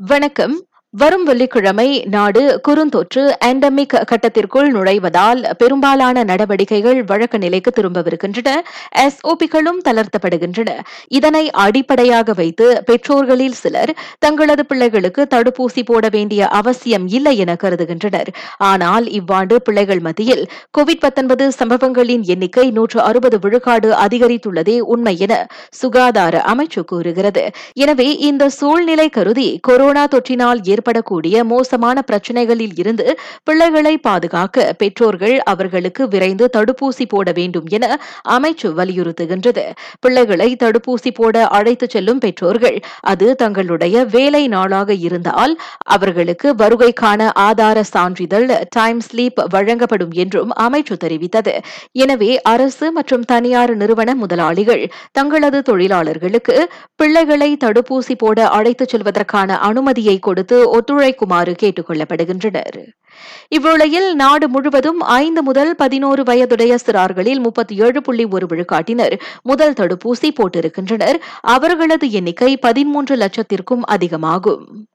வணக்கம். வரும் வெள்ளிக்கிழமை நாடு குறுந்தொற்று எண்டமிக் கட்டத்திற்குள் நுழைவதால் பெரும்பாலான நடவடிக்கைகள் வழக்க நிலைக்கு திரும்பவிருக்கின்றன. எஸ்ஓபிகளும் தளர்த்தப்படுகின்றன. இதனை அடிப்படையாக வைத்து பெற்றோர்களில் சிலர் தங்களது பிள்ளைகளுக்கு தடுப்பூசி போட வேண்டிய அவசியம் இல்லை என கருதுகின்றனர். ஆனால் இவ்வாண்டு பிள்ளைகள் மத்தியில் கோவிட் சம்பவங்களின் எண்ணிக்கை நூற்று அறுபது விழுக்காடு அதிகரித்துள்ளதே உண்மை என சுகாதார அமைச்சு கூறுகிறது. எனவே இந்த சூழ்நிலை கருதி கொரோனா தொற்றினால் ஏற்படக்கூடிய மோசமான பிரச்சனைகளில் இருந்து பிள்ளைகளை பாதுகாக்க பெற்றோர்கள் அவர்களுக்கு விரைந்து தடுப்பூசி போட வேண்டும் என அமைச்சு வலியுறுத்துகின்றது. பிள்ளைகளை தடுப்பூசி போட அழைத்து செல்லும் பெற்றோர்கள் அது தங்களுடைய வேலை நாளாக இருந்தால் அவர்களுக்கு வருகைக்கான ஆதார சான்றிதழ் டைம் ஸ்லீப் வழங்கப்படும் என்றும் அமைச்சு தெரிவித்தது. எனவே அரசு மற்றும் தனியார் நிறுவன முதலாளிகள் தங்களது தொழிலாளர்களுக்கு பிள்ளைகளை தடுப்பூசி போட அழைத்துச் செல்வதற்கான அனுமதியை கொடுத்து ஒத்துழைக்குமாறு கேட்டுக் கொள்ளப்படுகின்றனர் இவ்வேளையில் நாடு முழுவதும் ஐந்து முதல் பதினோரு வயதுடைய சிறார்களில் முப்பத்தி ஏழு புள்ளி ஒரு விழுக்காட்டினர் முதல் தடுப்பூசி போட்டிருக்கின்றனர். அவர்களது எண்ணிக்கை பதிமூன்று லட்சத்திற்கும் அதிகமாகும்.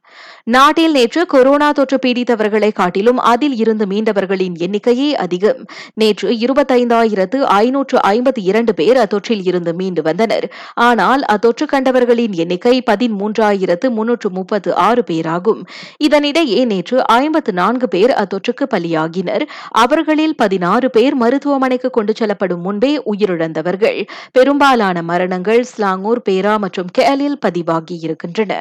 நாட்டில் நேற்று கொரோனா தொற்று பீடித்தவர்களை காட்டிலும் அதில் இருந்து மீண்டவர்களின் எண்ணிக்கையே அதிகம். நேற்று இருபத்தைந்தாயிரத்து ஐநூற்று ஐம்பத்தி இரண்டு பேர் அத்தொற்றில் இருந்து மீண்டு வந்தனர். ஆனால் அத்தொற்று கண்டவர்களின் எண்ணிக்கை பதிமூன்றாயிரத்து முன்னூற்று முப்பத்து ஆறு பேராகும். இதனிடையே நேற்று ஐம்பத்து நான்கு பேர் அத்தொற்றுக்கு பலியாகினர். அவர்களில் பதினாறு பேர் மருத்துவமனைக்கு கொண்டு செல்லப்படும் முன்பே உயிரிழந்தவர்கள். பெரும்பாலான மரணங்கள் ஸ்லாங்கூர் பேரா மற்றும் கேலில் பதிவாகியிருக்கின்றன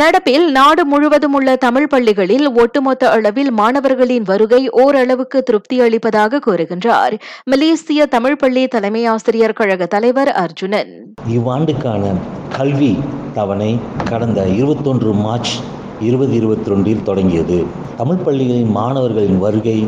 நடப்பில் நாடு முழுவதும் உள்ள தமிழ் பள்ளிகளில் ஒட்டுமொத்த அளவில் மாணவர்களின் வருகை ஓரளவுக்கு திருப்தி அளிப்பதாக கூறுகின்றார். மலேசிய தமிழ் பள்ளி தலைமை ஆசிரியர் கழக தலைவர் அர்ஜுனன். இவ்வாண்டுக்கான கல்வி தவணை கடந்த இருபத்தொன்று மார்ச் இருபது இருபத்தி ரெண்டில் தொடங்கியது. தமிழ் பள்ளிகளின் மாணவர்களின் வருகை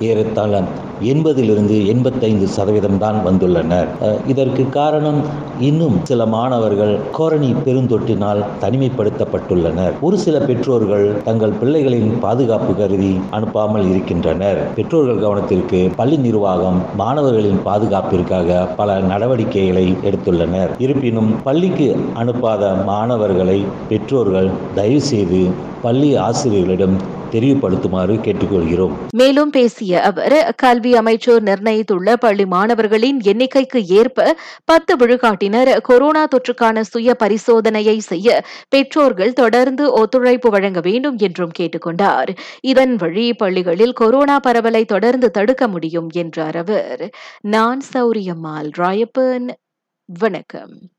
ஏறத்தாழ எண்பதிலிருந்து எண்பத்தைந்து சதவீதம் தான் வந்துள்ளனர். இதற்கு காரணம் இன்னும் சில மாணவர்கள் கோரணி பெருந்தொற்றினால் தனிமைப்படுத்தப்பட்டுள்ளனர். ஒரு சில பெற்றோர்கள் தங்கள் பிள்ளைகளின் பாதுகாப்பு கருதி அனுப்பாமல் இருக்கின்றனர். பெற்றோர்கள் கவனத்திற்கு பள்ளி நிர்வாகம் மாணவர்களின் பாதுகாப்பிற்காக பல நடவடிக்கைகளை எடுத்துள்ளனர். இருப்பினும் பள்ளிக்கு அனுப்பாத மாணவர்களை பெற்றோர்கள் தயவு செய்து பள்ளி ஆசிரியர்களிடம் தெரியப்படுத்துமாறு கேட்டுக்கொள்கிறோம். மேலும் பேசிய அவர் கல்வி அமைச்சர் நிர்ணயித்துள்ள பள்ளி மாணவர்களின் எண்ணிக்கைக்கு ஏற்ப பத்து விழுக்காட்டினர் கொரோனா தொற்றுக்கான சுய பரிசோதனையை செய்ய பெற்றோர்கள் தொடர்ந்து ஒத்துழைப்பு வழங்க வேண்டும் என்றும் கேட்டுக்கொண்டார். இதன் வழி பள்ளிகளில் கொரோனா பரவலை தொடர்ந்து தடுக்க முடியும் என்றார் அவர். நான் சௌரியம்மாள் ராயப்பன் வணக்கம்.